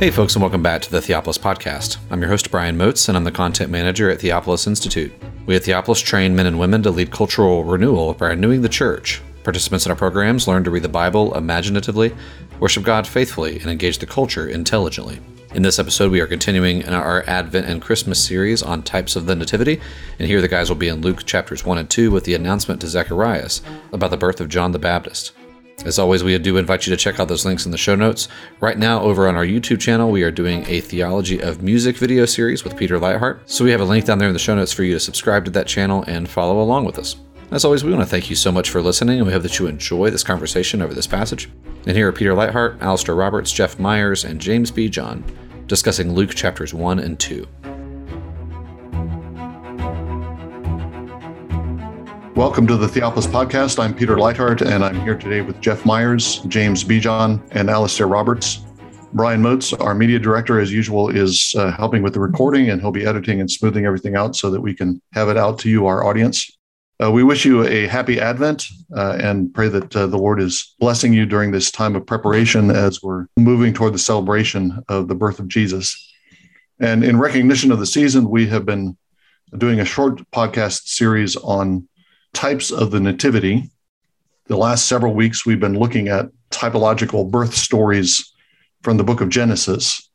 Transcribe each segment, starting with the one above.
Hey, folks, and welcome back to the Theopolis Podcast. I'm your host, Brian Moats, and I'm the content manager at Theopolis Institute. We at Theopolis train men and women to lead cultural renewal by renewing the church. Participants in our programs learn to read the Bible imaginatively, worship God faithfully, and engage the culture intelligently. In this episode, we are continuing in our Advent and Christmas series on types of the Nativity, and here the guys will be in Luke chapters 1 and 2 with the announcement to Zacharias about the birth of John the Baptist. As always, we do invite you to check out those links in the show notes. Right now, over on our YouTube channel, we are doing a Theology of Music video series with Peter Leithart. So we have a link down there in the show notes for you to subscribe to that channel and follow along with us. As always, we want to thank you so much for listening, and we hope that you enjoy this conversation over this passage. And here are Peter Leithart, Alistair Roberts, Jeff Meyers, and James Bejon discussing Luke chapters 1 and 2. Welcome to the Theopolis Podcast. I'm Peter Leithart, and I'm here today with Jeff Meyers, James Bejon, and Alistair Roberts. Brian Moats, our media director, as usual, is uh, helping with the recording, and he'll be editing and smoothing everything out so that we can have it out to you, our audience. Uh, we wish you a happy Advent uh, and pray that uh, the Lord is blessing you during this time of preparation as we're moving toward the celebration of the birth of Jesus. And in recognition of the season, we have been doing a short podcast series on types of the Nativity. The last several weeks, we've been looking at typological birth stories from the book of Genesis.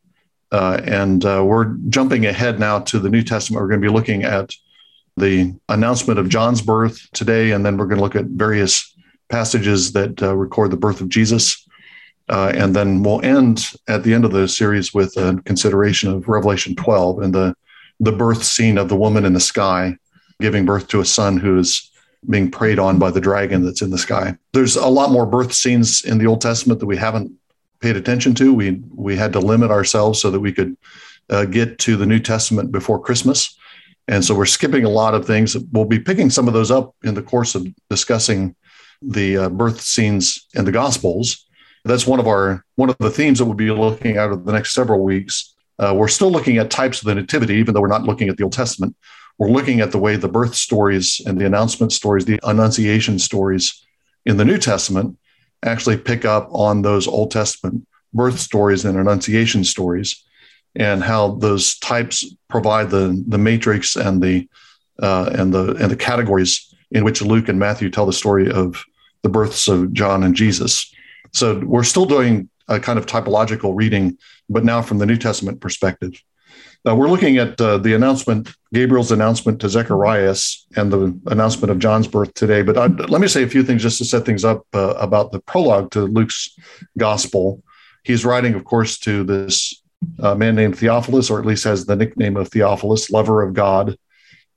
Uh, and uh, we're jumping ahead now to the New Testament. We're going to be looking at the announcement of John's birth today, and then we're going to look at various passages that uh, record the birth of Jesus. Uh, and then we'll end at the end of the series with a consideration of Revelation 12 and the, the birth scene of the woman in the sky giving birth to a son who is being preyed on by the dragon that's in the sky. There's a lot more birth scenes in the Old Testament that we haven't paid attention to. We we had to limit ourselves so that we could uh, get to the New Testament before Christmas, and so we're skipping a lot of things. We'll be picking some of those up in the course of discussing the uh, birth scenes in the Gospels. That's one of our one of the themes that we'll be looking at over the next several weeks. Uh, we're still looking at types of the Nativity, even though we're not looking at the Old Testament we're looking at the way the birth stories and the announcement stories, the annunciation stories in the New Testament actually pick up on those Old Testament birth stories and annunciation stories, and how those types provide the the matrix and the uh, and the and the categories in which Luke and Matthew tell the story of the births of John and Jesus. So we're still doing a kind of typological reading, but now from the New Testament perspective. Uh, we're looking at uh, the announcement, Gabriel's announcement to Zacharias, and the announcement of John's birth today. But I'd, let me say a few things just to set things up uh, about the prologue to Luke's gospel. He's writing, of course, to this uh, man named Theophilus, or at least has the nickname of Theophilus, lover of God.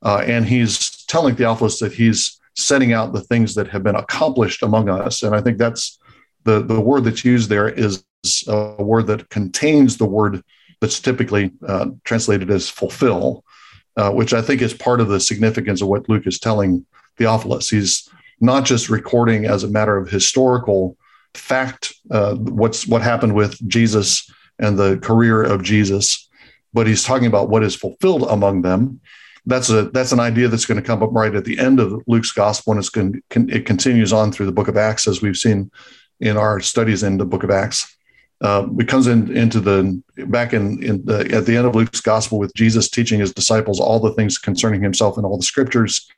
Uh, and he's telling Theophilus that he's setting out the things that have been accomplished among us. And I think that's the, the word that's used there is a word that contains the word that's typically uh, translated as fulfill, uh, which I think is part of the significance of what Luke is telling Theophilus. He's not just recording as a matter of historical fact uh, what's what happened with Jesus and the career of Jesus, but he's talking about what is fulfilled among them. That's a that's an idea that's going to come up right at the end of Luke's gospel, and it's going it continues on through the book of Acts as we've seen in our studies in the book of Acts uh, it comes in, into the back in, in the, at the end of Luke's gospel with Jesus teaching his disciples all the things concerning himself and all the scriptures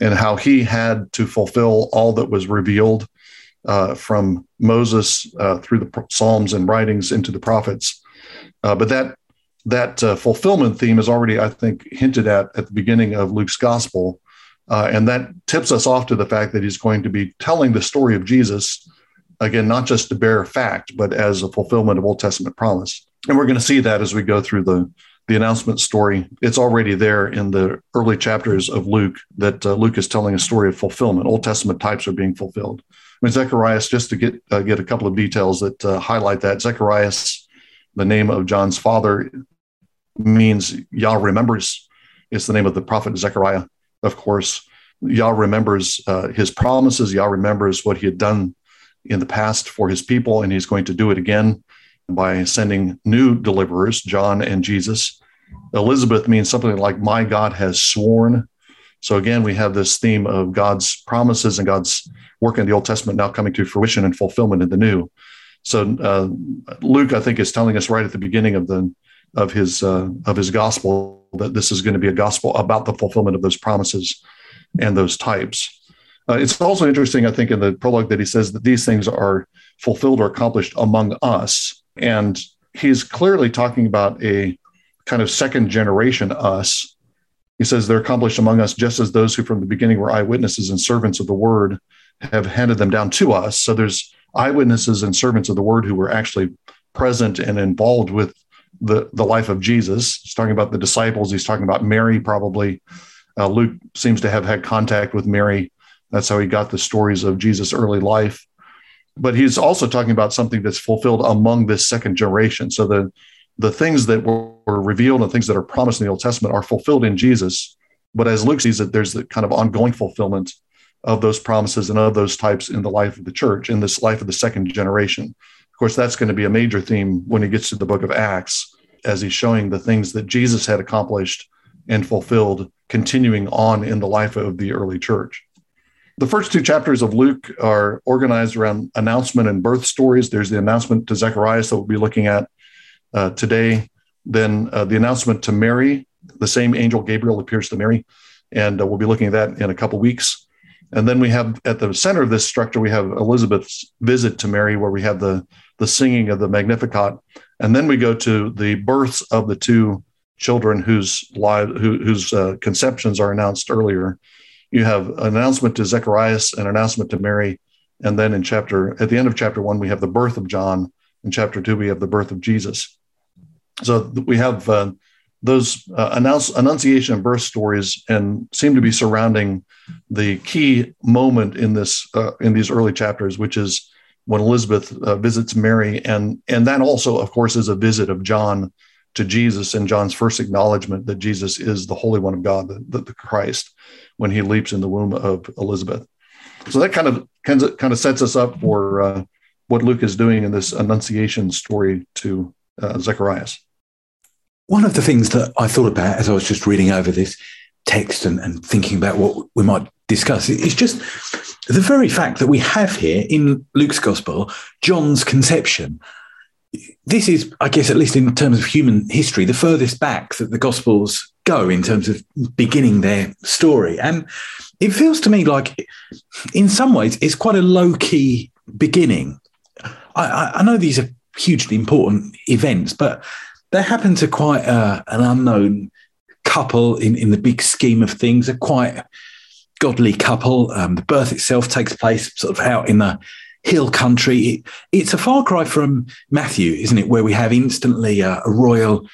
and how he had to fulfill all that was revealed uh, from Moses uh, through the Psalms and writings into the prophets. Uh, but that that uh, fulfillment theme is already, I think, hinted at at the beginning of Luke's gospel, uh, and that tips us off to the fact that he's going to be telling the story of Jesus again, not just to bare fact, but as a fulfillment of Old Testament promise. And we're going to see that as we go through the, the announcement story. It's already there in the early chapters of Luke that uh, Luke is telling a story of fulfillment. Old Testament types are being fulfilled. I mean, Zechariah, just to get uh, get a couple of details that uh, highlight that, Zechariah, the name of John's father, means Yah remembers. It's the name of the prophet Zechariah, of course. Yah remembers uh, his promises. Yah remembers what he had done in the past for his people, and he's going to do it again by sending new deliverers, John and Jesus. Elizabeth means something like, My God has sworn. So again, we have this theme of God's promises and God's work in the Old Testament now coming to fruition and fulfillment in the New. So uh, Luke, I think, is telling us right at the beginning of the of his uh, of his gospel that this is going to be a gospel about the fulfillment of those promises and those types. Uh, it's also interesting, I think, in the prologue that he says that these things are fulfilled or accomplished among us, and he's clearly talking about a kind of second generation us. He says they're accomplished among us just as those who from the beginning were eyewitnesses and servants of the word have handed them down to us. So there's eyewitnesses and servants of the word who were actually present and involved with the, the life of Jesus. He's talking about the disciples. He's talking about Mary, probably. Uh, Luke seems to have had contact with Mary. That's how he got the stories of Jesus' early life. But he's also talking about something that's fulfilled among this second generation. So the, the things that were, revealed and things that are promised in the Old Testament are fulfilled in Jesus. But as Luke sees it, there's the kind of ongoing fulfillment of those promises and of those types in the life of the church, in this life of the second generation. Of course, that's going to be a major theme when he gets to the book of Acts, as he's showing the things that Jesus had accomplished and fulfilled, continuing on in the life of the early church. The first two chapters of Luke are organized around announcement and birth stories. There's the announcement to Zacharias that we'll be looking at uh, today. Then uh, the announcement to Mary, the same angel Gabriel appears to Mary, and uh, we'll be looking at that in a couple weeks. And then we have at the center of this structure, we have Elizabeth's visit to Mary, where we have the, the singing of the Magnificat. And then we go to the births of the two children whose live, who, whose uh, conceptions are announced earlier. You have an announcement to Zacharias, an announcement to Mary. And then in chapter, at the end of chapter one, we have the birth of John. In chapter two, we have the birth of Jesus. So we have uh, those uh, announce, annunciation and birth stories and seem to be surrounding the key moment in this uh, in these early chapters which is when elizabeth uh, visits mary and and that also of course is a visit of john to jesus and john's first acknowledgement that jesus is the holy one of god the, the, the christ when he leaps in the womb of elizabeth so that kind of kind of, kind of sets us up for uh, what luke is doing in this annunciation story to uh, zacharias one of the things that I thought about as I was just reading over this text and, and thinking about what we might discuss is just the very fact that we have here in Luke's gospel John's conception. This is, I guess, at least in terms of human history, the furthest back that the gospels go in terms of beginning their story. And it feels to me like, in some ways, it's quite a low key beginning. I, I know these are hugely important events, but they happen to quite uh, an unknown couple in, in the big scheme of things, a quite godly couple. Um, the birth itself takes place sort of out in the hill country. It's a far cry from Matthew, isn't it, where we have instantly a, a royal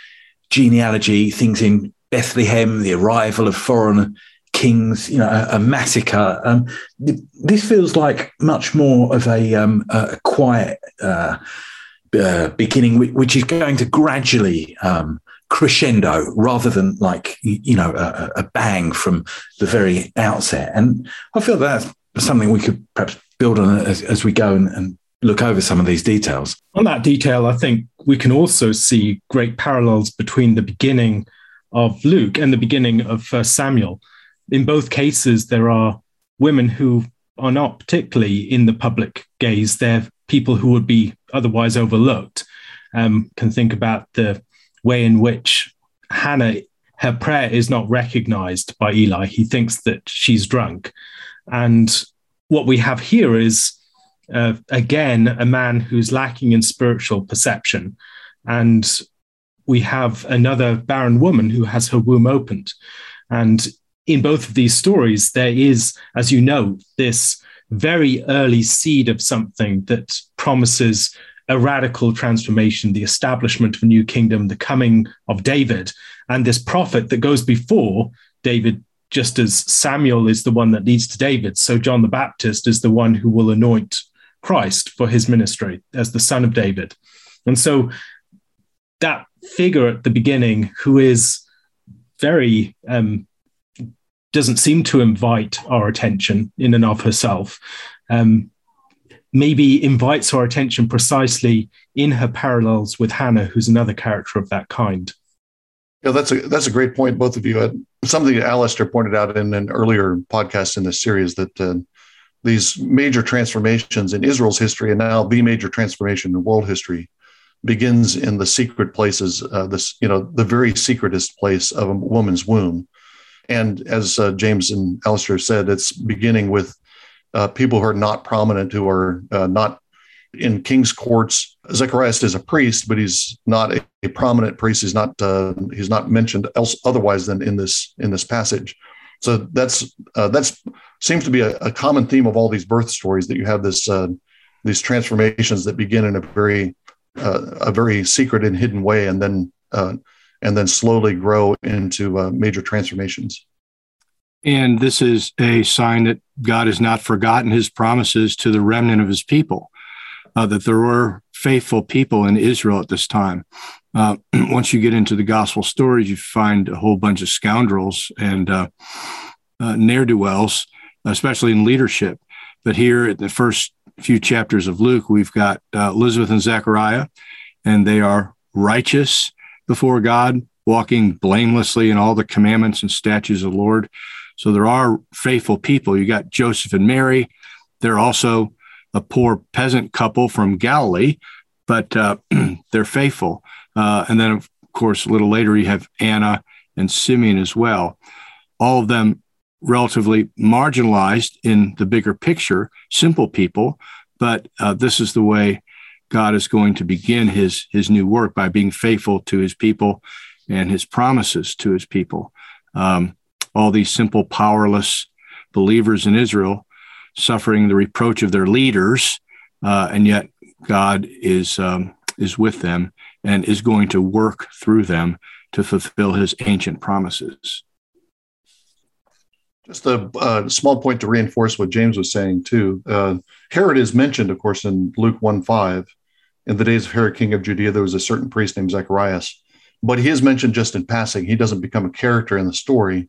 genealogy, things in Bethlehem, the arrival of foreign kings, you know, a, a massacre. Um, this feels like much more of a, um, a quiet. Uh, uh, beginning, which is going to gradually um, crescendo rather than like you know a, a, bang from the very outset. And I feel that's something we could perhaps build on as, as we go and, and look over some of these details. On that detail, I think we can also see great parallels between the beginning of Luke and the beginning of First Samuel. In both cases, there are women who are not particularly in the public gaze. They're people who would be otherwise overlooked. Um, can think about the way in which Hannah, her prayer is not recognized by Eli. He thinks that she's drunk. And what we have here is, uh, again, a man who's lacking in spiritual perception. And we have another barren woman who has her womb opened. And in both of these stories, there is, as you know, this very early seed of something that promises a radical transformation, the establishment of a new kingdom, the coming of David, and this prophet that goes before David, just as Samuel is the one that leads to David, so John the Baptist is the one who will anoint Christ for his ministry as the son of David. And so that figure at the beginning, who is very um, doesn't seem to invite our attention in and of herself. Um, maybe invites our attention precisely in her parallels with Hannah, who's another character of that kind. Yeah, that's a that's a great point. Both of you had something Alistair pointed out in an earlier podcast in this series that uh, these major transformations in Israel's history, and now the major transformation in world history begins in the secret places, uh, this you know the very secretest place of a woman's womb, and as uh, James and Alistair said, it's beginning with uh, people who are not prominent, who are uh, not in king's courts. Zacharias is a priest, but he's not a, a prominent priest. He's not uh, he's not mentioned else otherwise than in this in this passage. So that's uh, that's seems to be a, a, common theme of all these birth stories that you have this uh, these transformations that begin in a very uh, a very secret and hidden way, and then uh, and then slowly grow into uh, major transformations. And this is a sign that God has not forgotten His promises to the remnant of His people. Uh, that there were faithful people in Israel at this time. Uh, once you get into the gospel stories, you find a whole bunch of scoundrels and uh, uh, ne'er do wells, especially in leadership. But here at the first few chapters of Luke, we've got uh, Elizabeth and Zechariah, and they are righteous before God, walking blamelessly in all the commandments and statutes of the Lord. So there are faithful people. You got Joseph and Mary. They're also a poor peasant couple from Galilee, but uh, they're faithful. Uh, and then, of course, a little later, you have Anna and Simeon as well. All of them relatively marginalized in the bigger picture, simple people, but uh, this is the way God is going to begin his, his new work by being faithful to his people and his promises to his people. Um, all these simple, powerless believers in Israel suffering the reproach of their leaders, uh, and yet God is um, is with them and is going to work through them to fulfill His ancient promises. Just a, a small point to reinforce what James was saying too. Uh, Herod is mentioned, of course, in Luke one five. In the days of Herod, king of Judea, there was a certain priest named Zacharias, but he is mentioned just in passing. He doesn't become a character in the story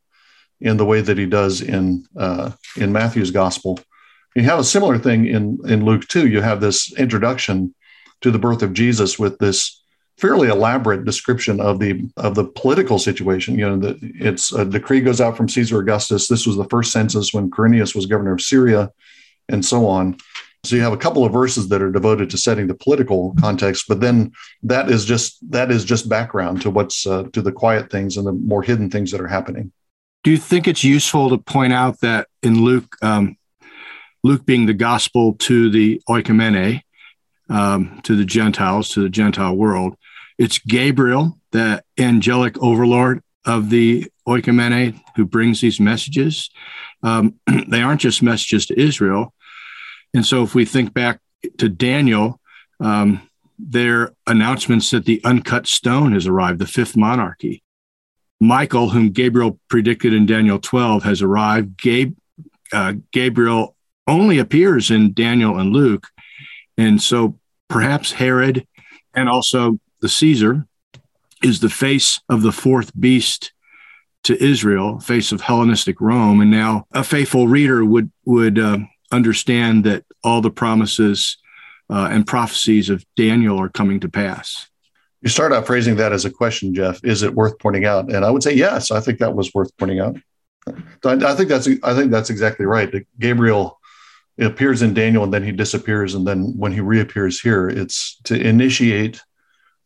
in the way that he does in uh, in Matthew's gospel. You have a similar thing in in Luke 2. You have this introduction to the birth of Jesus with this fairly elaborate description of the of the political situation. You know, that it's a decree goes out from Caesar Augustus. This was the first census when Quirinius was governor of Syria, and so on. So you have a couple of verses that are devoted to setting the political context, but then that is just that is just background to what's uh, to the quiet things and the more hidden things that are happening. Do you think it's useful to point out that in Luke, um, Luke being the gospel to the oikumene, um, to the Gentiles, to the Gentile world, it's Gabriel, the angelic overlord of the oikumene, who brings these messages. Um, they aren't just messages to Israel. And so if we think back to Daniel, um, their announcements that the uncut stone has arrived, the fifth monarchy. Michael, whom Gabriel predicted in Daniel 12, has arrived. Gabe, uh, Gabriel only appears in Daniel and Luke. And so perhaps Herod and also the Caesar is the face of the fourth beast to Israel, face of Hellenistic Rome. And now a faithful reader would, would uh, understand that all the promises uh, and prophecies of Daniel are coming to pass. You start out phrasing that as a question, Jeff. Is it worth pointing out? And I would say yes. I think that was worth pointing out. I, I think that's I think that's exactly right. Gabriel appears in Daniel and then he disappears, and then when he reappears here, it's to initiate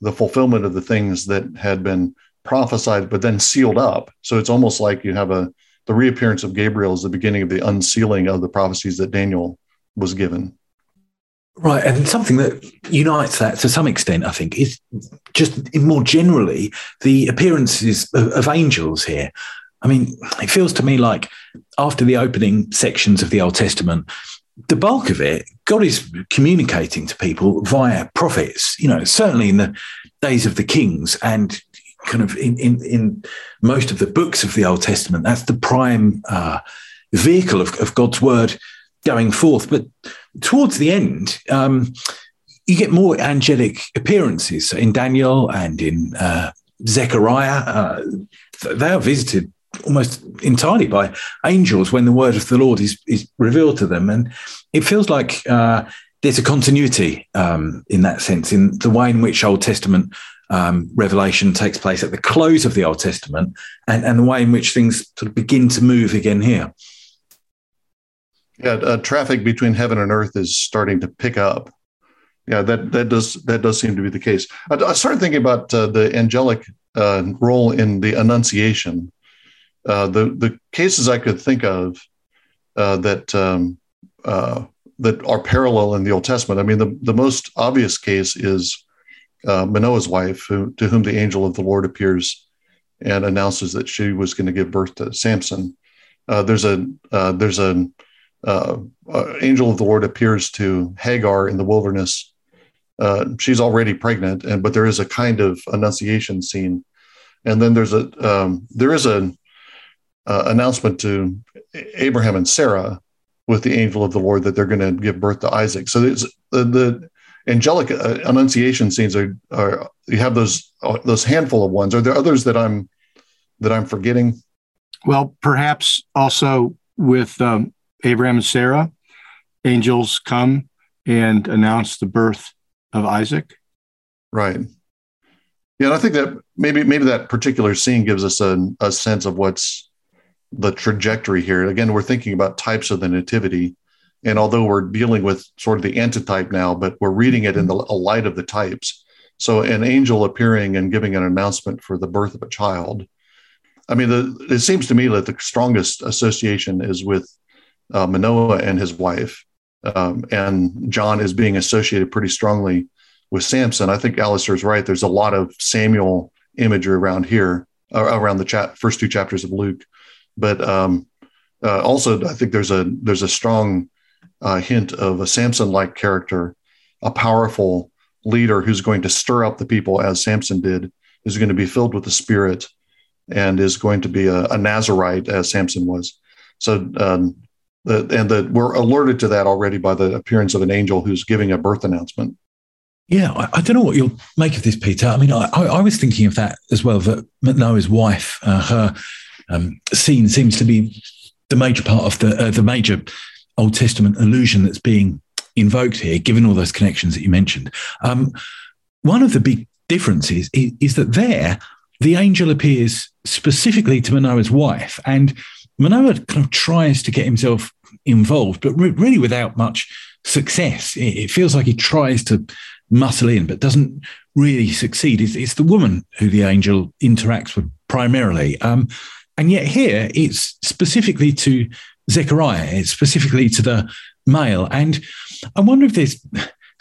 the fulfillment of the things that had been prophesied, but then sealed up. So it's almost like you have a the reappearance of Gabriel is the beginning of the unsealing of the prophecies that Daniel was given. Right. And something that unites that to some extent, I think, is just more generally the appearances of, of, angels here. I mean, it feels to me like after the opening sections of the Old Testament, the bulk of it, God is communicating to people via prophets, you know, certainly in the days of the kings and kind of in, in, in most of the books of the Old Testament, that's the prime uh, vehicle of, of God's word going forth. But towards the end, um, you get more angelic appearances in Daniel and in uh, Zechariah. Uh, they are visited almost entirely by angels when the word of the Lord is, is revealed to them. And it feels like uh, there's a continuity um, in that sense, in the way in which Old Testament um, revelation takes place at the close of the Old Testament and, and the way in which things sort of begin to move again here. Yeah, uh, traffic between heaven and earth is starting to pick up. Yeah, that that does that does seem to be the case. I, I started thinking about uh, the angelic uh, role in the Annunciation. Uh, the the cases I could think of uh, that um, uh, that are parallel in the Old Testament. I mean, the the most obvious case is Manoah's wife, who, to whom the angel of the Lord appears and announces that she was going to give birth to Samson. there's a there's a uh, uh, angel of the Lord appears to Hagar in the wilderness. Uh, she's already pregnant, and but there is a kind of annunciation scene, and then there's a um, there is a uh, announcement to Abraham and Sarah with the angel of the Lord that they're going to give birth to Isaac. So there's the, the angelic uh, annunciation scenes are, are you have those uh, those handful of ones. Are there others that I'm that I'm forgetting? Well, perhaps also with um, Abraham and Sarah, angels come and announce the birth of Isaac. Right. Yeah, and I think that maybe maybe that particular scene gives us a, a sense of what's the trajectory here. Again, we're thinking about types of the nativity, and although we're dealing with sort of the antitype now, but we're reading it in the light of the types. So, an angel appearing and giving an announcement for the birth of a child. I mean, the, it seems to me that the strongest association is with uh, Manoah and his wife. Um, and John is being associated pretty strongly with Samson. I think Alistair is right. There's a lot of Samuel imagery around here, uh, around the chat, first two chapters of Luke. But um, uh, also, I think there's a there's a strong uh, hint of a Samson-like character, a powerful leader who's going to stir up the people as Samson did, is going to be filled with the Spirit, and is going to be a, a Nazarite as Samson was. So um, and that we're alerted to that already by the appearance of an angel who's giving a birth announcement. Yeah, I, I don't know what you'll make of this, Peter. I mean, I, I was thinking of that as well. That Noah's wife, uh, her um, scene seems to be the major part of the uh, the major Old Testament allusion that's being invoked here, given all those connections that you mentioned. Um, one of the big differences is, is that there the angel appears specifically to Manoah's wife, and Manoah kind of tries to get himself involved, but re- really without much success. It, it, feels like he tries to muscle in, but doesn't really succeed. It's, it's the woman who the angel interacts with primarily. Um, and yet here it's specifically to Zechariah, it's specifically to the male. And I wonder if there's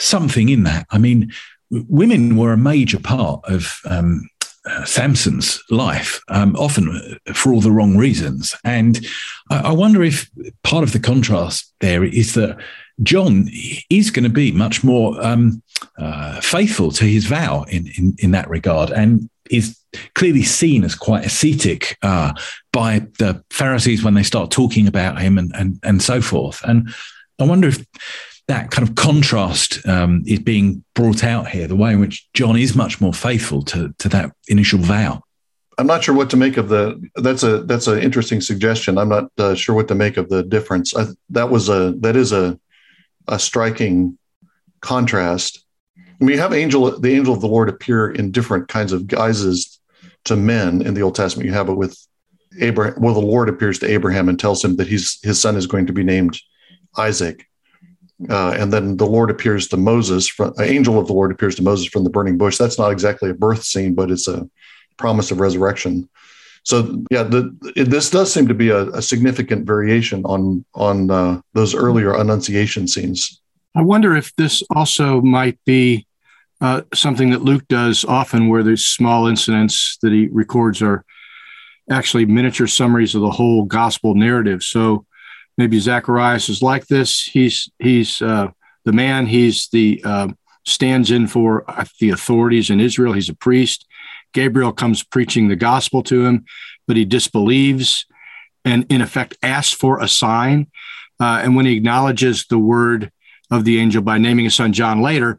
something in that. I mean, women were a major part of um, uh, Samson's life, um, often for all the wrong reasons. And I, I, wonder if part of the contrast there is that John is going to be much more um, uh, faithful to his vow in, in, in, that regard and is clearly seen as quite ascetic uh, by the Pharisees when they start talking about him and, and, and so forth. And I wonder if that kind of contrast um, is being brought out here, the way in which John is much more faithful to, to that initial vow. I'm not sure what to make of the. That's a that's an interesting suggestion. I'm not uh, sure what to make of the difference. I, that was a that is a a striking contrast. You have angel the angel of the Lord appear in different kinds of guises to men in the Old Testament. You have it with Abraham. Well, the Lord appears to Abraham and tells him that he's his son is going to be named Isaac. Uh, and then the Lord appears to Moses, from, an angel of the Lord appears to Moses from the burning bush. That's not exactly a birth scene, but it's a promise of resurrection. So yeah, the, it, this does seem to be a, a significant variation on on uh, those earlier Annunciation scenes. I wonder if this also might be uh, something that Luke does often, where there's small incidents that he records are actually miniature summaries of the whole gospel narrative. So maybe Zacharias is like this. He's he's uh, the man. He's the uh, stands in for uh, the authorities in Israel. He's a priest. Gabriel comes preaching the gospel to him, but he disbelieves and in effect asks for a sign. Uh, and when he acknowledges the word of the angel by naming his son John later,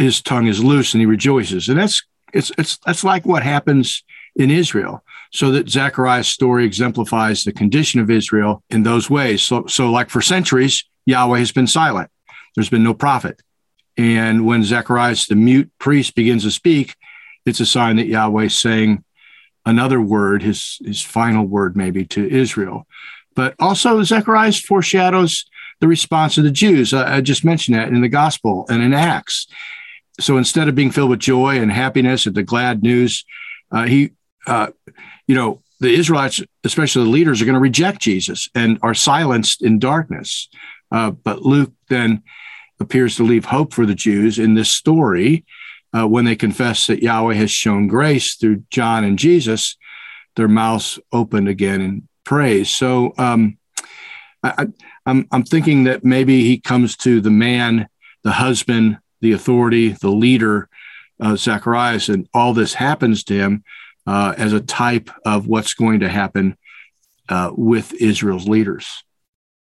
his tongue is loose and he rejoices. And that's it's it's that's like what happens in Israel so that Zechariah's story exemplifies the condition of Israel in those ways. So, so like for centuries, Yahweh has been silent. There's been no prophet. And when Zacharias, the mute priest, begins to speak, it's a sign that Yahweh is saying another word, his, his final word maybe to Israel. But also Zacharias foreshadows the response of the Jews. I, I just mentioned that in the gospel and in Acts. So instead of being filled with joy and happiness at the glad news, uh, he, uh, you know, the Israelites, especially the leaders, are going to reject Jesus and are silenced in darkness. Uh, but Luke then appears to leave hope for the Jews in this story uh, when they confess that Yahweh has shown grace through John and Jesus. Their mouths opened again in praise. So um, I, I'm, I'm thinking that maybe he comes to the man, the husband, the authority, the leader, uh, Zacharias, and all this happens to him uh, as a type of what's going to happen uh, with Israel's leaders.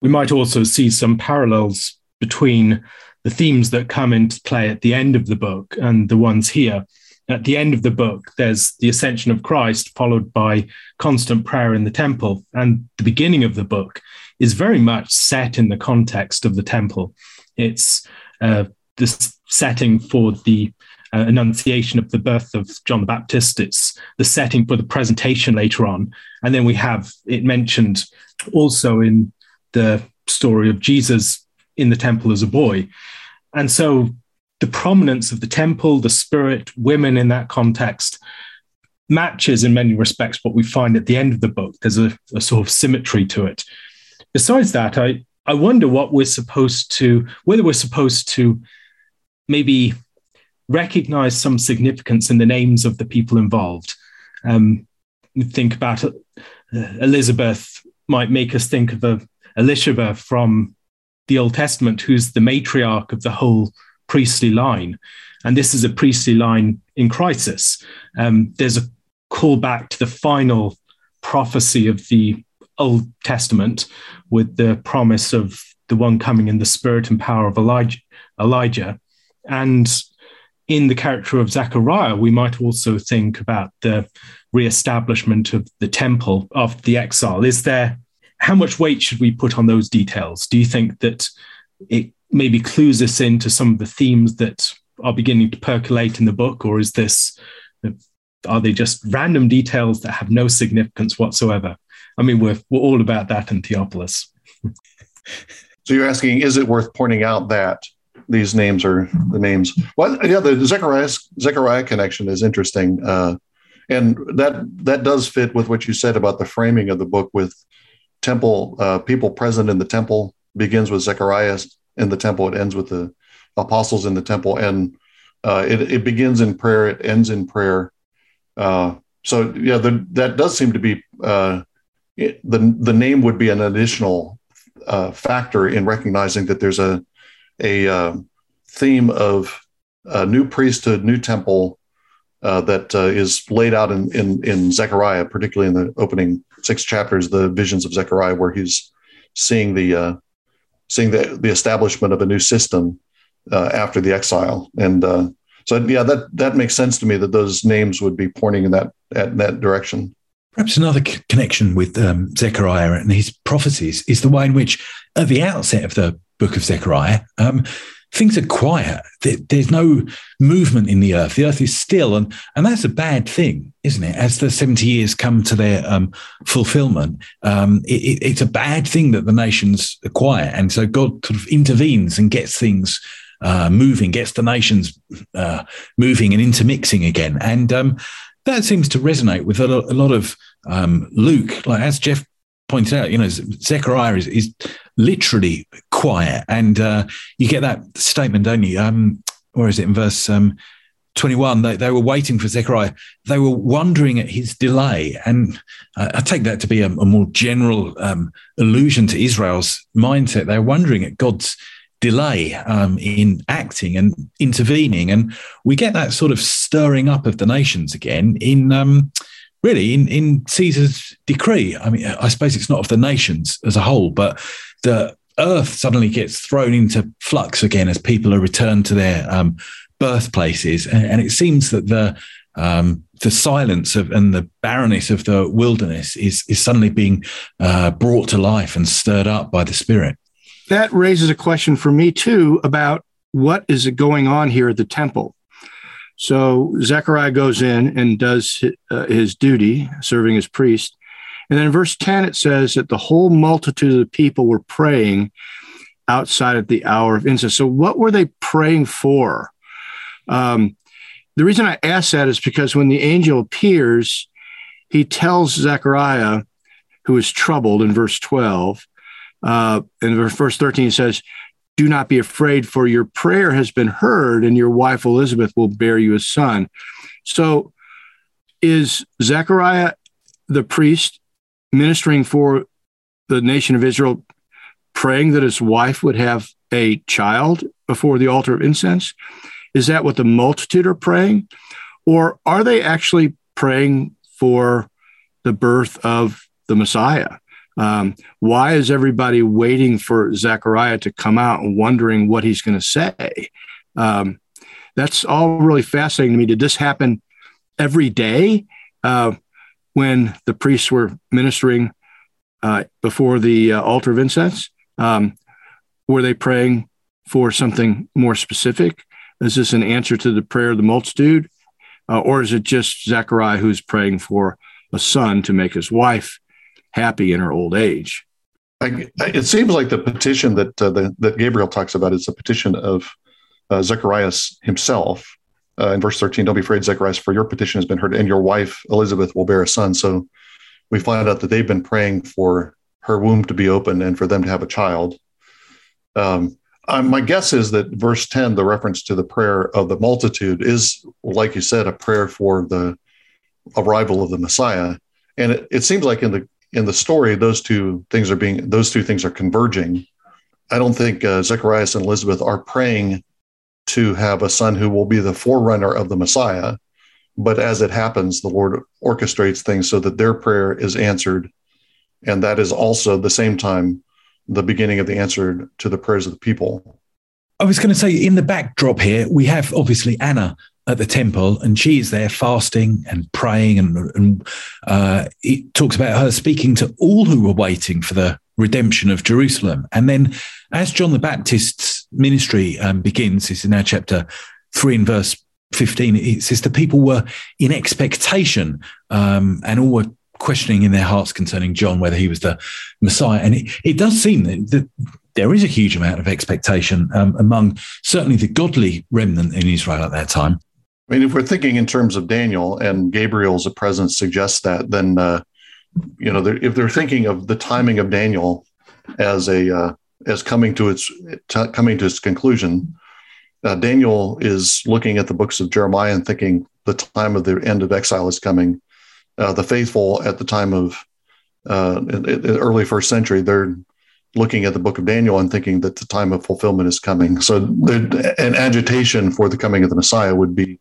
We might also see some parallels between the themes that come into play at the end of the book and the ones here. At the end of the book, there's the ascension of Christ, followed by constant prayer in the temple. And the beginning of the book is very much set in the context of the temple. It's uh, this setting for the uh, annunciation of the birth of John the Baptist. It's the setting for the presentation later on. And then we have it mentioned also in the story of Jesus in the temple as a boy. And so the prominence of the temple, the spirit, women in that context matches in many respects what we find at the end of the book. There's a, a sort of symmetry to it. Besides that, I, I wonder what we're supposed to, whether we're supposed to maybe recognize some significance in the names of the people involved. Um, think about uh, Elizabeth might make us think of a Elisheba from the Old Testament, who's the matriarch of the whole priestly line. And this is a priestly line in crisis. Um, there's a callback to the final prophecy of the Old Testament with the promise of the one coming in the spirit and power of Elijah. Elijah. And in the character of Zechariah, we might also think about the re-establishment of the temple after the exile. Is there how much weight should we put on those details? Do you think that it maybe clues us into some of the themes that are beginning to percolate in the book, or is this are they just random details that have no significance whatsoever? I mean, we're we're all about that in Theopolis. so you're asking, is it worth pointing out that these names are the names? Well, yeah, the Zechariah Zechariah connection is interesting, uh, and that that does fit with what you said about the framing of the book with temple uh, people present in the temple begins with Zechariah in the temple. It ends with the apostles in the temple, and uh, it, it, begins in prayer. It ends in prayer. Uh, so yeah, the, that does seem to be uh, it, the the name would be an additional uh, factor in recognizing that there's a a uh, theme of a new priesthood, new temple, uh, that uh, is laid out in, in, in Zechariah, particularly in the opening six chapters, the visions of Zechariah, where he's seeing the uh, seeing the, the establishment of a new system uh, after the exile. And so, yeah, that that makes sense to me that those names would be pointing in that at, that direction. Perhaps another c- connection with um, Zechariah and his prophecies is the way in which, at the outset of the book of Zechariah, um, things are quiet. There's no movement in the earth. The earth is still, and and that's a bad thing, isn't it? As the seventy years come to their um, fulfillment, um, it, it's a bad thing that the nations are quiet, and so God sort of intervenes and gets things. Uh, moving gets the nations uh, moving and intermixing again, and um, that seems to resonate with a lot, a lot of um, Luke. Like as Jeff pointed out, you know, Zechariah is, is literally quiet. And uh, you get that statement, don't you? Um, where is it in verse um, 21? They, they were waiting for Zechariah. They were wondering at his delay. And I, I take that to be a, a more general um, allusion to Israel's mindset. They're wondering at God's delay um, in acting and intervening. And we get that sort of stirring up of the nations again in. Um, really in, in Caesar's decree. I mean, I suppose it's not of the nations as a whole, but the earth suddenly gets thrown into flux again as people are returned to their um, birthplaces. And, and, it seems that the um, the silence of and the barrenness of the wilderness is is suddenly being uh, brought to life and stirred up by the Spirit. That raises a question for me too about what is going on here at the temple. So Zechariah goes in and does uh, his duty, serving as priest. And then in verse 10, it says that the whole multitude of the people were praying outside at the hour of incense. So, what were they praying for? Um, the reason I ask that is because when the angel appears, he tells Zechariah, who is troubled in verse 12, uh, in verse 13, he says, Do not be afraid, for your prayer has been heard, and your wife Elizabeth will bear you a son. So, is Zechariah the priest ministering for the nation of Israel, praying that his wife would have a child before the altar of incense? Is that what the multitude are praying? Or are they actually praying for the birth of the Messiah? Um, why is everybody waiting for Zechariah to come out and wondering what he's going to say? Um, that's all really fascinating to me. Did this happen every day uh, when the priests were ministering uh, before the uh, altar of incense? Um, were they praying for something more specific? Is this an answer to the prayer of the multitude? Uh, or is it just Zechariah who's praying for a son to make his wife happy in her old age? I, it seems like the petition that uh, the, that Gabriel talks about is a petition of uh, Zacharias himself. Uh, in verse 13, don't be afraid, Zacharias, for your petition has been heard, and your wife Elizabeth will bear a son. So we find out that they've been praying for her womb to be open and for them to have a child. Um, um, my guess is that verse 10, the reference to the prayer of the multitude, is, like you said, a prayer for the arrival of the Messiah. And it, it seems like in the in the story, those two things are being those two things are converging. I don't think uh, Zacharias and Elizabeth are praying to have a son who will be the forerunner of the Messiah, but as it happens, the Lord orchestrates things so that their prayer is answered, and that is also the same time the beginning of the answer to the prayers of the people. I was going to say, in the backdrop here, we have obviously Anna at the temple, and she is there fasting and praying, and, and uh, it talks about her speaking to all who were waiting for the redemption of Jerusalem. And then, as John the Baptist's ministry um, begins, it's in our chapter three and verse 15, it says the people were in expectation um, and all were questioning in their hearts concerning John whether he was the Messiah. And it, it does seem that, that, there is a huge amount of expectation um, among certainly the godly remnant in Israel at that time. I mean, if we're thinking in terms of Daniel and Gabriel's presence suggests that, then uh, you know, they're, if they're thinking of the timing of Daniel as a uh, as coming to its t- coming to its conclusion, uh, Daniel is looking at the books of Jeremiah and thinking the time of the end of exile is coming uh, the faithful at the time of uh, early first century, they're looking at the book of Daniel and thinking that the time of fulfillment is coming. So an agitation for the coming of the Messiah would be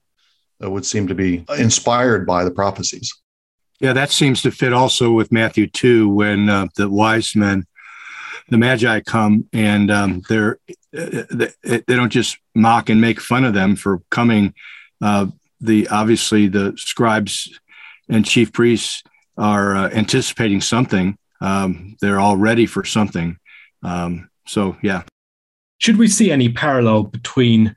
uh, would seem to be inspired by the prophecies. Yeah, that seems to fit also with Matthew two when uh, the wise men, the Magi come and um, they're uh, they, they, don't just mock and make fun of them for coming. Uh, the obviously the scribes and chief priests are uh, anticipating something. Um, they're all ready for something. Um, so, yeah. Should we see any parallel between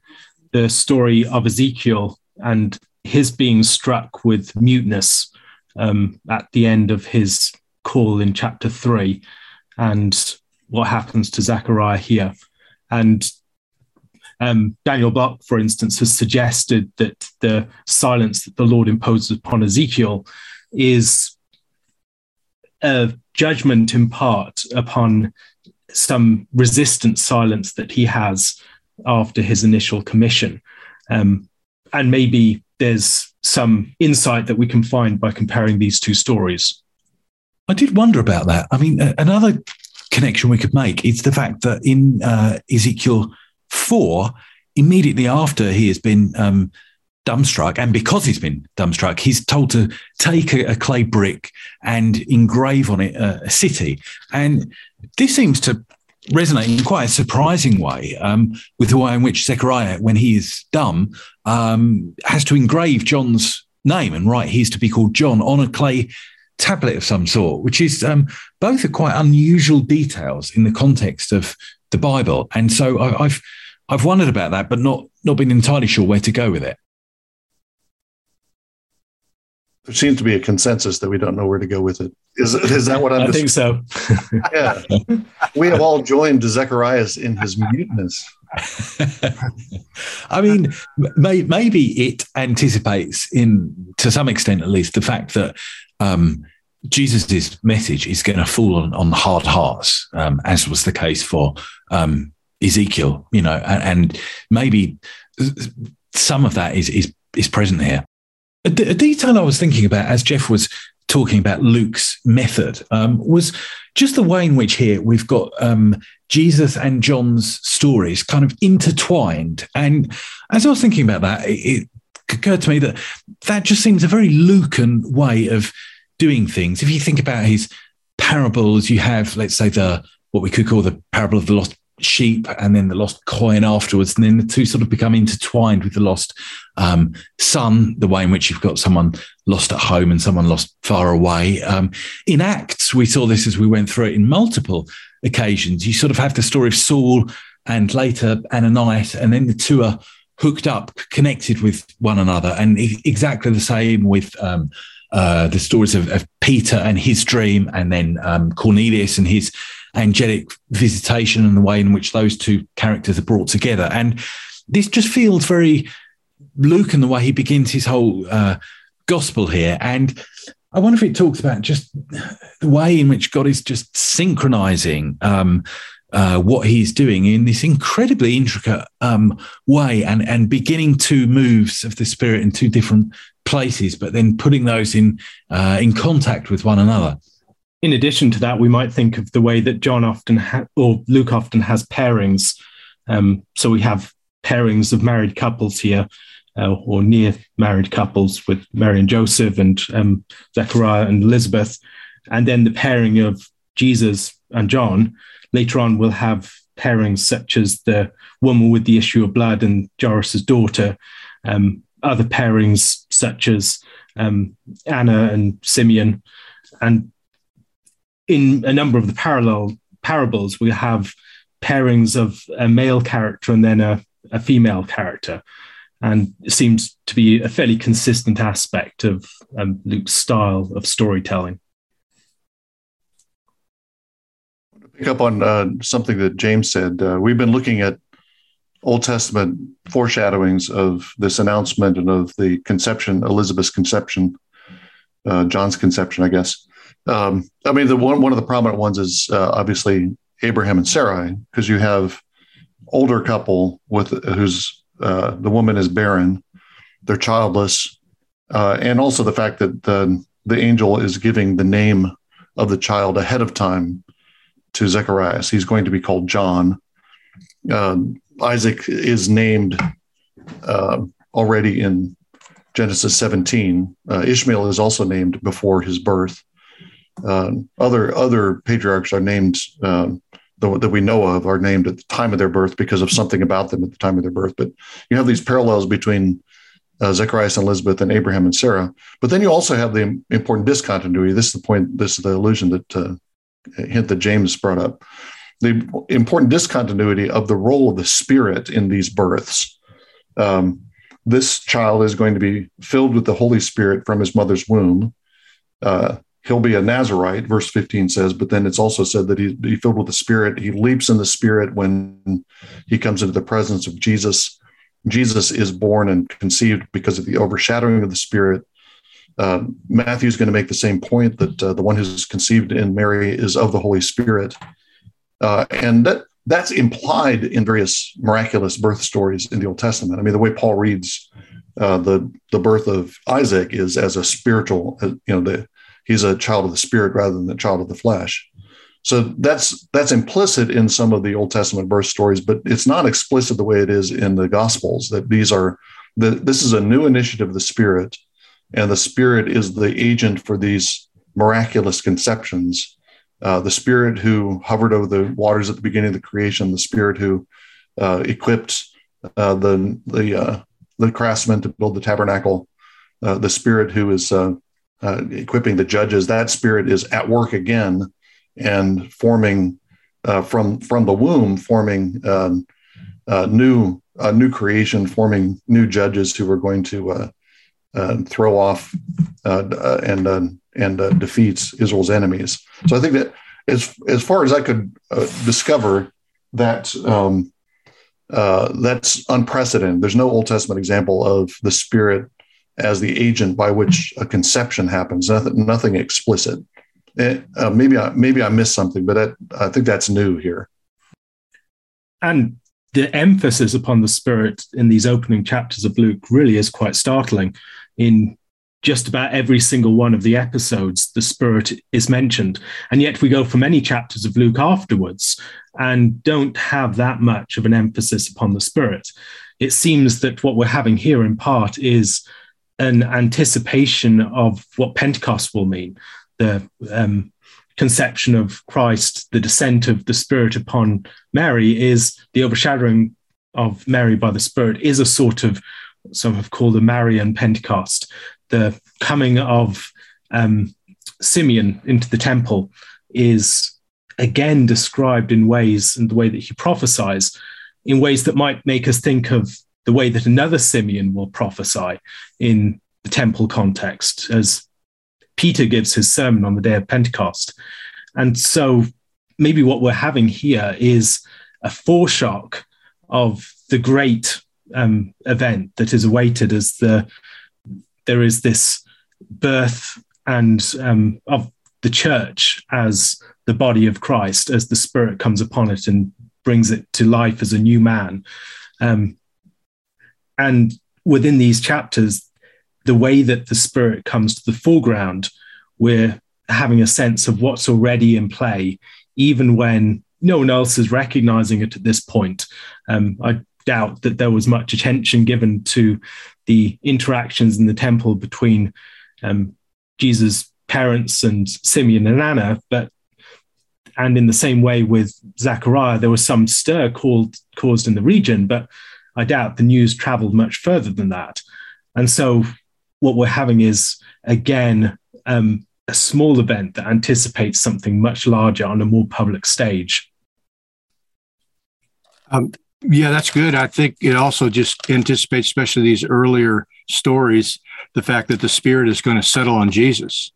the story of Ezekiel and his being struck with muteness um, at the end of his call in chapter three and what happens to Zachariah here? And um, Daniel Block, for instance, has suggested that the silence that the Lord imposes upon Ezekiel is a judgment in part upon some resistant silence that he has after his initial commission. Um, and maybe there's some insight that we can find by comparing these two stories. I did wonder about that. I mean, another connection we could make is the fact that in uh, Ezekiel 4, immediately after he has been um, dumbstruck, and because he's been dumbstruck, he's told to take a, a clay brick and engrave on it a, a, city. And this seems to resonate in quite a surprising way um, with the way in which Zechariah, when he is dumb, um, has to engrave John's name and write he's to be called John on a clay tablet of some sort, which is um, both are quite unusual details in the context of the Bible. And so I, have I've wondered about that, but not not been entirely sure where to go with it. there seems to be a consensus that we don't know where to go with it. Is is that what I'm? I think so. yeah, we have all joined Zacharias in his muteness. I mean, may, maybe it anticipates, in to some extent at least, the fact that um, Jesus' message is going to fall on, on hard hearts, um, as was the case for um, Ezekiel. You know, and, and, maybe some of that is is is present here. A, d- a detail I was thinking about as Jeff was talking about Luke's method um, was just the way in which here we've got um, Jesus and John's stories kind of intertwined. And as I was thinking about that, it, it occurred to me that that just seems a very Lucan way of doing things. If you think about his parables, you have, let's say, the what we could call the parable of the lost sheep and then the lost coin afterwards. And then the two sort of become intertwined with the lost um, son, the way in which you've got someone lost at home and someone lost far away. Um, in Acts, we saw this as we went through it in multiple occasions. You sort of have the story of Saul and later Ananias, and then the two are hooked up, connected with one another. And exactly the same with um, uh, the stories of, of, Peter and his dream, and then um, Cornelius and his angelic visitation and the way in which those two characters are brought together. And this just feels very Lucan the way he begins his whole uh, gospel here. And I wonder if it talks about just the way in which God is just synchronizing um, uh, what he's doing in this incredibly intricate um, way and, and beginning two moves of the Spirit in two different places, but then putting those in, uh, in contact with one another in addition to that, we might think of the way that John often ha- or Luke often has pairings. Um, so we have pairings of married couples here, uh, or near married couples with Mary and Joseph and um, Zechariah and Elizabeth, and then the pairing of Jesus and John. Later on, we'll have pairings such as the woman with the issue of blood and Jairus's daughter. Um, other pairings such as um, Anna and Simeon, and in a number of the parallel parables, we have pairings of a male character and then a, a female character. And it seems to be a fairly consistent aspect of um, Luke's style of storytelling. Pick up on uh, something that James said. Uh, we've been looking at Old Testament foreshadowings of this announcement and of the conception, Elizabeth's conception, uh, John's conception, I guess. Um, I mean, the one one of the prominent ones is uh, obviously Abraham and Sarai, because you have older couple with who's uh, the woman is barren, they're childless, uh, and also the fact that the the angel is giving the name of the child ahead of time to Zechariah. He's going to be called John. Um, Isaac is named uh, already in Genesis 17. Uh, Ishmael is also named before his birth. Uh, other other patriarchs are named um, that we know of are named at the time of their birth because of something about them at the time of their birth. But you have these parallels between uh, Zacharias and Elizabeth and Abraham and Sarah. But then you also have the important discontinuity. This is the point. This is the illusion that uh, hint that James brought up. The important discontinuity of the role of the Spirit in these births. Um, this child is going to be filled with the Holy Spirit from his mother's womb. Uh, he'll be a Nazarite, verse 15 says, but then it's also said that he filled with the Spirit. He leaps in the Spirit when he comes into the presence of Jesus. Jesus is born and conceived because of the overshadowing of the Spirit. Uh, Matthew's going to make the same point that uh, the one who's conceived in Mary is of the Holy Spirit. Uh, and that, that's implied in various miraculous birth stories in the Old Testament. I mean, the way Paul reads uh, the the birth of Isaac is as a spiritual, uh, you know, the he's a child of the spirit rather than a child of the flesh. So that's that's implicit in some of the Old Testament birth stories, but it's not explicit the way it is in the Gospels. That these are the, this is a new initiative of the Spirit, and the Spirit is the agent for these miraculous conceptions. Uh, the Spirit who hovered over the waters at the beginning of the creation, the Spirit who uh, equipped uh, the the uh, the craftsmen to build the tabernacle, uh, the Spirit who is uh, equipping the judges, that spirit is at work again and forming uh, from from the womb, forming um, new new creation, forming new judges who are going to uh, uh, throw off uh, and and defeats Israel's enemies. So I think that as as far as I could discover, that um, that's unprecedented. There's no Old Testament example of the Spirit as the agent by which a conception happens. Nothing, nothing explicit. It, maybe I maybe I missed something, but that, I think that's new here. And the emphasis upon the spirit in these opening chapters of Luke really is quite startling. In just about every single one of the episodes, the spirit is mentioned. And yet we go for many chapters of Luke afterwards and don't have that much of an emphasis upon the spirit. It seems that what we're having here in part is an anticipation of what Pentecost will mean. The um, conception of Christ, the descent of the Spirit upon Mary, is the overshadowing of Mary by the Spirit, is a sort of some have called a Marian Pentecost. The coming of um, Simeon into the temple is again described in ways and the way that he prophesies in ways that might make us think of the way that another Simeon will prophesy in the temple context as Peter gives his sermon on the day of Pentecost. And so maybe what we're having here is a foreshock of the great um, event that is awaited as the there is this birth and um, of the church as the body of Christ, as the Spirit comes upon it and brings it to life as a new man. Um, and within these chapters, the way that the spirit comes to the foreground, we're having a sense of what's already in play, even when no one else is recognizing it at this point. Um, I doubt that there was much attention given to the interactions in the temple between um, Jesus' parents and Simeon and Anna, but and in the same way with Zechariah, there was some stir called, caused in the region, but I doubt the news traveled much further than that. And so what we're having is again um, a small event that anticipates something much larger on a more public stage. Um, yeah, that's good. I think it also just anticipates, especially these earlier stories, the fact that the Spirit is going to settle on Jesus.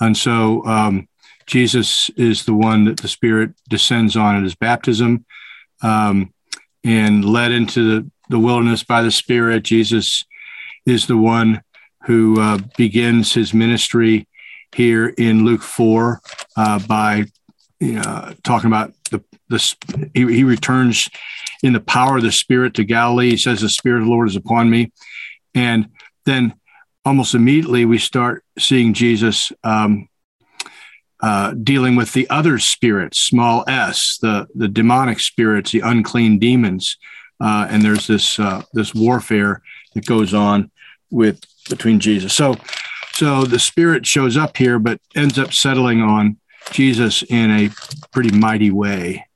And so um, Jesus is the one that the Spirit descends on at his baptism um, and led into the, the wilderness by the Spirit. Jesus is the one who uh, begins his ministry here in Luke 4 uh, by uh, talking about the, the he, he, returns in the power of the Spirit to Galilee. He says, The Spirit of the Lord is upon me. And then almost immediately we start seeing Jesus um, uh, dealing with the other spirits, small s, the, the demonic spirits, the unclean demons. Uh, and there's this, uh, this warfare that goes on with between Jesus. So, so the Spirit shows up here, but ends up settling on Jesus in a pretty mighty way.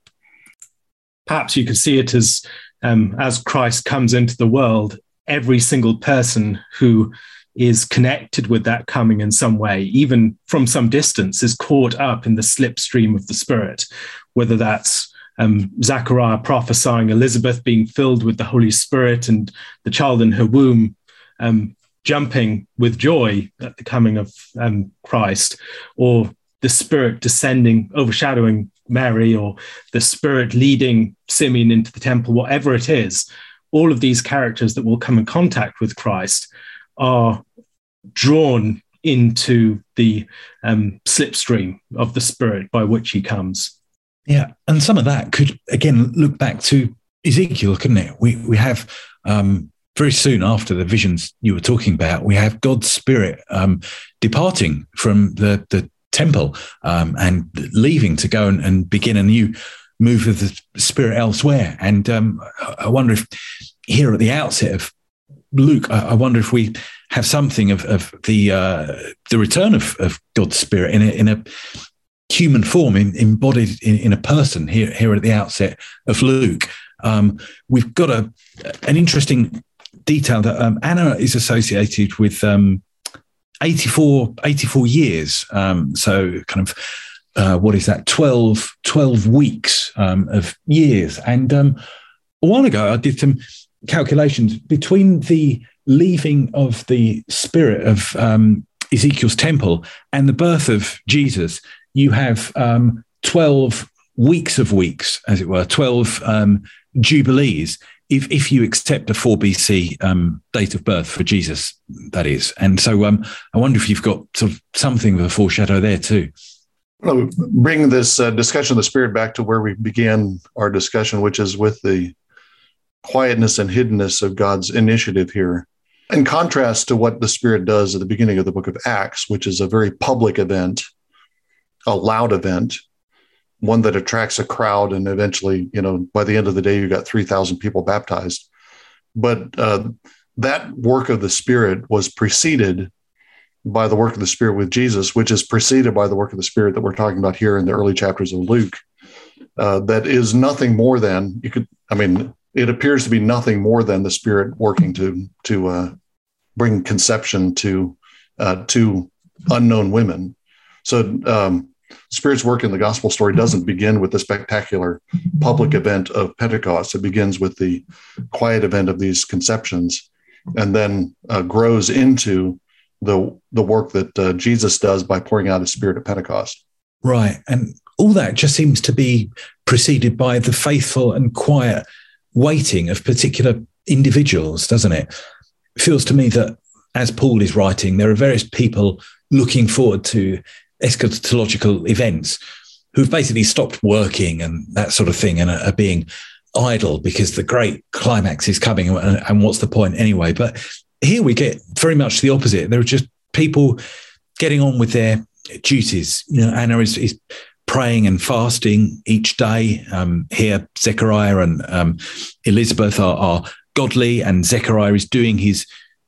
Perhaps you could see it as um, as Christ comes into the world, every single person who is connected with that coming in some way, even from some distance, is caught up in the slipstream of the Spirit, whether that's um, Zachariah prophesying Elizabeth being filled with the Holy Spirit and the child in her womb um, jumping with joy at the coming of um, Christ, or the Spirit descending, overshadowing Mary, or the Spirit leading Simeon into the temple, whatever it is, all of these characters that will come in contact with Christ are drawn into the um, slipstream of the Spirit by which he comes. Yeah, and some of that could again look back to Ezekiel, couldn't it? We we have um, very soon after the visions you were talking about, we have God's Spirit um, departing from the, the temple um, and leaving to go and, and, begin a new move of the Spirit elsewhere. And um, I wonder if here at the outset of Luke, I, I wonder if we have something of, of the uh, the return of, of, God's Spirit in a, in a human form, in, embodied in, in, a person here here at the outset of Luke. Um, we've got a an interesting detail that um, Anna is associated with um, 84, 84 years. Um, so, kind of, uh, what is that? 12, 12 weeks um, of years. And um, a while ago, I did some calculations between the leaving of the spirit of um, Ezekiel's temple and the birth of Jesus. You have um, 12 weeks of weeks, as it were, 12 um, jubilees. If, if you accept a 4 BC um, date of birth for Jesus, that is. And so um, I wonder if you've got sort of something of a foreshadow there too. Well, bring this uh, discussion of the Spirit back to where we began our discussion, which is with the quietness and hiddenness of God's initiative here. In contrast to what the Spirit does at the beginning of the book of Acts, which is a very public event, a loud event, one that attracts a crowd, and eventually, you know, by the end of the day, you got 3,000 people baptized. But uh, that work of the Spirit was preceded by the work of the Spirit with Jesus, which is preceded by the work of the Spirit that we're talking about here in the early chapters of Luke. Uh, that is nothing more than you could. I mean, it appears to be nothing more than the Spirit working to to uh, bring conception to uh, to unknown women. So, um, Spirit's work in the gospel story doesn't begin with the spectacular public event of Pentecost. It begins with the quiet event of these conceptions, and then uh, grows into the the work that uh, Jesus does by pouring out His Spirit at Pentecost. Right, and all that just seems to be preceded by the faithful and quiet waiting of particular individuals, doesn't it? It feels to me that as Paul is writing, there are various people looking forward to eschatological events who've basically stopped working and that sort of thing and are, being idle because the great climax is coming and, and what's the point anyway? But here we get very much the opposite. There are just people getting on with their duties. You know, Anna is, is praying and fasting each day. Um, here, Zechariah and um, Elizabeth are, are, godly, and Zechariah is doing his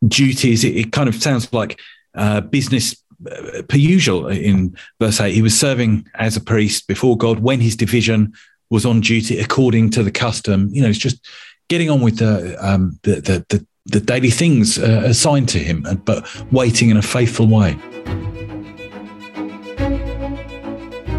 duties. It, it kind of sounds like uh, business uh, per usual in verse 8. He was serving as a priest before God when his division was on duty according to the custom. You know, it's just getting on with the, um, the, the, the, the daily things uh, assigned to him, but waiting in a faithful way.